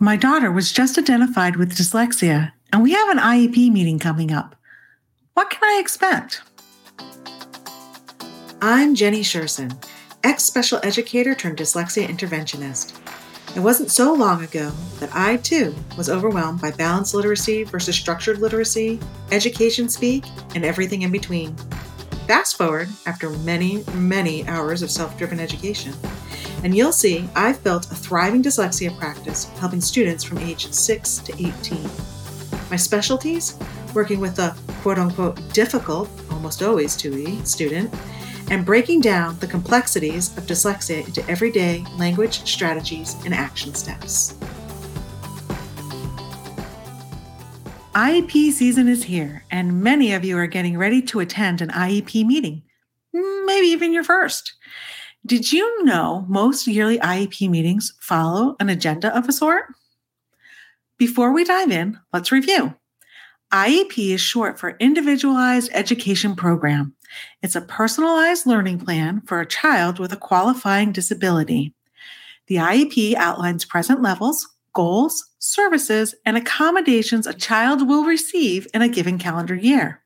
My daughter was just identified with dyslexia, and we have an IEP meeting coming up. What can I expect? I'm Jennie Sherson, ex special educator turned dyslexia interventionist. It wasn't so long ago that I too was overwhelmed by balanced literacy versus structured literacy, education speak, and everything in between. Fast forward after many, many hours of self driven education, and you'll see I've built a thriving dyslexia practice helping students from age 6 to 18. My specialties working with the quote unquote difficult, almost always 2E student, and breaking down the complexities of dyslexia into everyday language strategies and action steps. IEP season is here, and many of you are getting ready to attend an IEP meeting, maybe even your first. Did you know most yearly IEP meetings follow an agenda of a sort? Before we dive in, let's review. IEP is short for Individualized Education Program. It's a personalized learning plan for a child with a qualifying disability. The IEP outlines present levels, goals, services, and accommodations a child will receive in a given calendar year.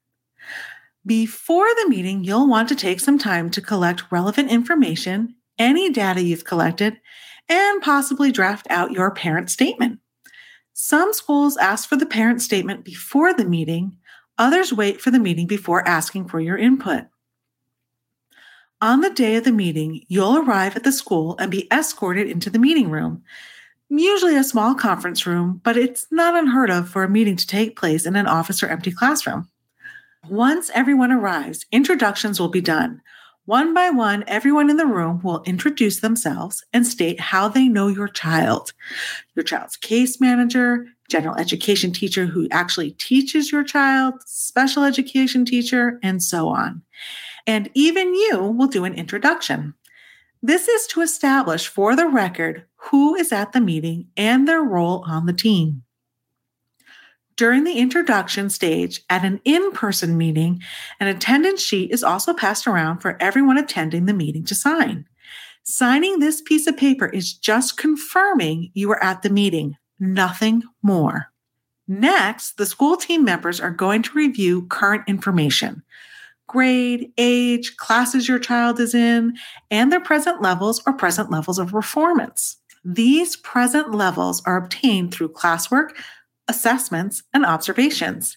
Before the meeting, you'll want to take some time to collect relevant information, any data you've collected, and possibly draft out your parent statement. Some schools ask for the parent statement before the meeting, others wait for the meeting before asking for your input. On the day of the meeting, you'll arrive at the school and be escorted into the meeting room usually a small conference room, but it's not unheard of for a meeting to take place in an office or empty classroom. Once everyone arrives, introductions will be done. One by one, everyone in the room will introduce themselves and state how they know your child. Your child's case manager, general education teacher who actually teaches your child, special education teacher, and so on. And even you will do an introduction. This is to establish for the record who is at the meeting and their role on the team. During the introduction stage at an in person meeting, an attendance sheet is also passed around for everyone attending the meeting to sign. Signing this piece of paper is just confirming you were at the meeting, nothing more. Next, the school team members are going to review current information grade, age, classes your child is in, and their present levels or present levels of performance. These present levels are obtained through classwork, assessments, and observations.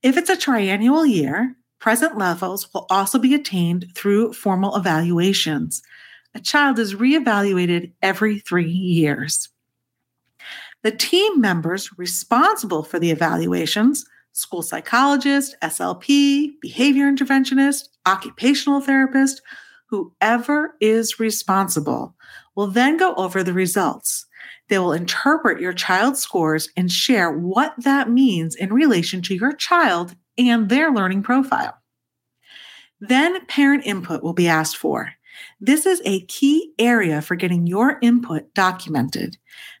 If it's a triennial year, present levels will also be attained through formal evaluations. A child is reevaluated every three years. The team members responsible for the evaluations school psychologist, SLP, behavior interventionist, occupational therapist, whoever is responsible will then go over the results. They will interpret your child's scores and share what that means in relation to your child and their learning profile. Then parent input will be asked for. This is a key area for getting your input documented.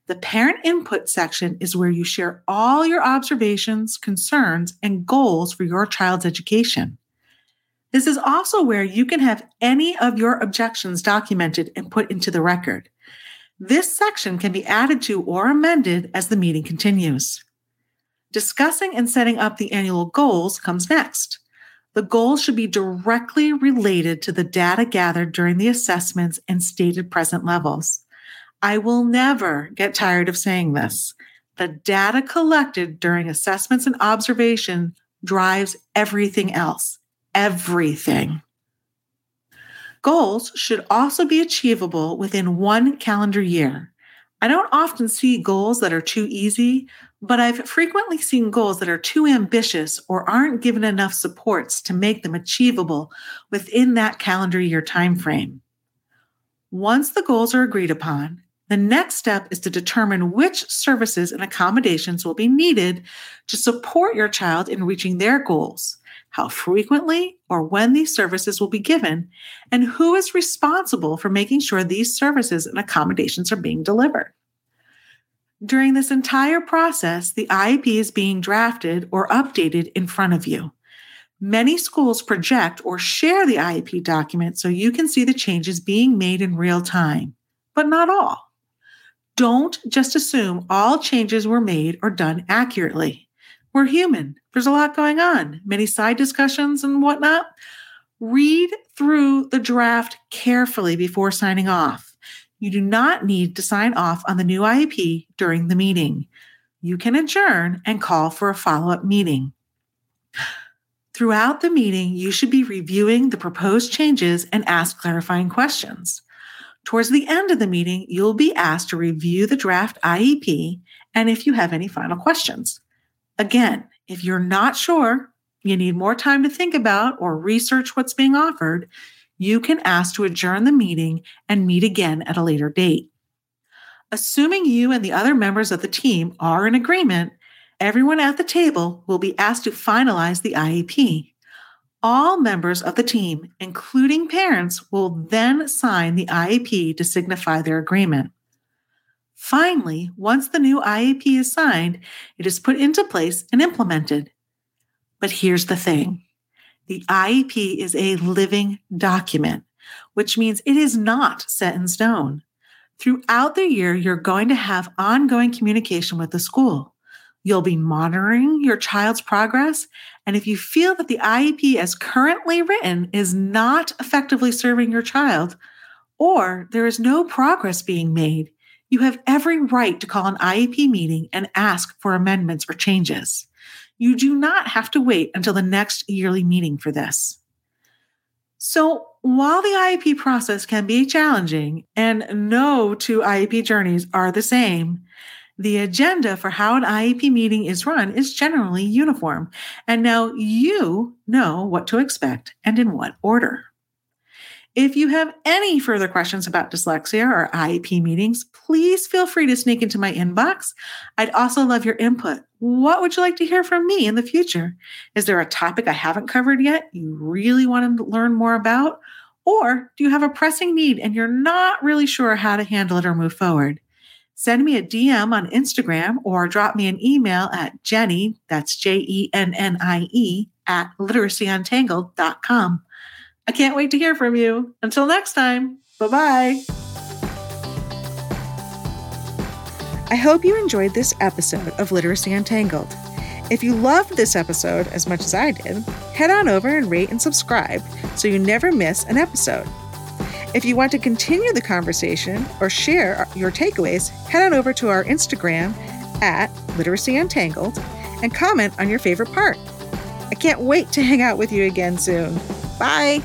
The parent input section is where you share all your observations, concerns, and goals for your child's education. This is also where you can have any of your objections documented and put into the record. This section can be added to or amended as the meeting continues. Discussing and setting up the annual goals comes next. The goals should be directly related to the data gathered during the assessments and stated present levels. I will never get tired of saying this. The data collected during assessments and observation drives everything else. Everything. Goals should also be achievable within one calendar year. I don't often see goals that are too easy, but I've frequently seen goals that are too ambitious or aren't given enough supports to make them achievable within that calendar year timeframe. Once the goals are agreed upon, the next step is to determine which services and accommodations will be needed to support your child in reaching their goals, how frequently or when these services will be given, and who is responsible for making sure these services and accommodations are being delivered. During this entire process, the IEP is being drafted or updated in front of you. Many schools project or share the IEP document so you can see the changes being made in real time, but not all. Don't just assume all changes were made or done accurately. We're human. There's a lot going on, many side discussions and whatnot. Read through the draft carefully before signing off. You do not need to sign off on the new IEP during the meeting. You can adjourn and call for a follow up meeting. Throughout the meeting, you should be reviewing the proposed changes and ask clarifying questions. Towards the end of the meeting, you'll be asked to review the draft IEP and if you have any final questions. Again, if you're not sure, you need more time to think about or research what's being offered, you can ask to adjourn the meeting and meet again at a later date. Assuming you and the other members of the team are in agreement, everyone at the table will be asked to finalize the IEP. All members of the team, including parents, will then sign the IEP to signify their agreement. Finally, once the new IEP is signed, it is put into place and implemented. But here's the thing the IEP is a living document, which means it is not set in stone. Throughout the year, you're going to have ongoing communication with the school. You'll be monitoring your child's progress. And if you feel that the IEP as currently written is not effectively serving your child, or there is no progress being made, you have every right to call an IEP meeting and ask for amendments or changes. You do not have to wait until the next yearly meeting for this. So, while the IEP process can be challenging and no two IEP journeys are the same, the agenda for how an IEP meeting is run is generally uniform. And now you know what to expect and in what order. If you have any further questions about dyslexia or IEP meetings, please feel free to sneak into my inbox. I'd also love your input. What would you like to hear from me in the future? Is there a topic I haven't covered yet you really want to learn more about? Or do you have a pressing need and you're not really sure how to handle it or move forward? Send me a DM on Instagram or drop me an email at Jennie, that's J E N N I E, at literacyuntangled.com. I can't wait to hear from you. Until next time, bye bye. I hope you enjoyed this episode of Literacy Untangled. If you loved this episode as much as I did, head on over and rate and subscribe so you never miss an episode. If you want to continue the conversation or share your takeaways, head on over to our Instagram at Literacy Untangled and comment on your favorite part. I can't wait to hang out with you again soon. Bye.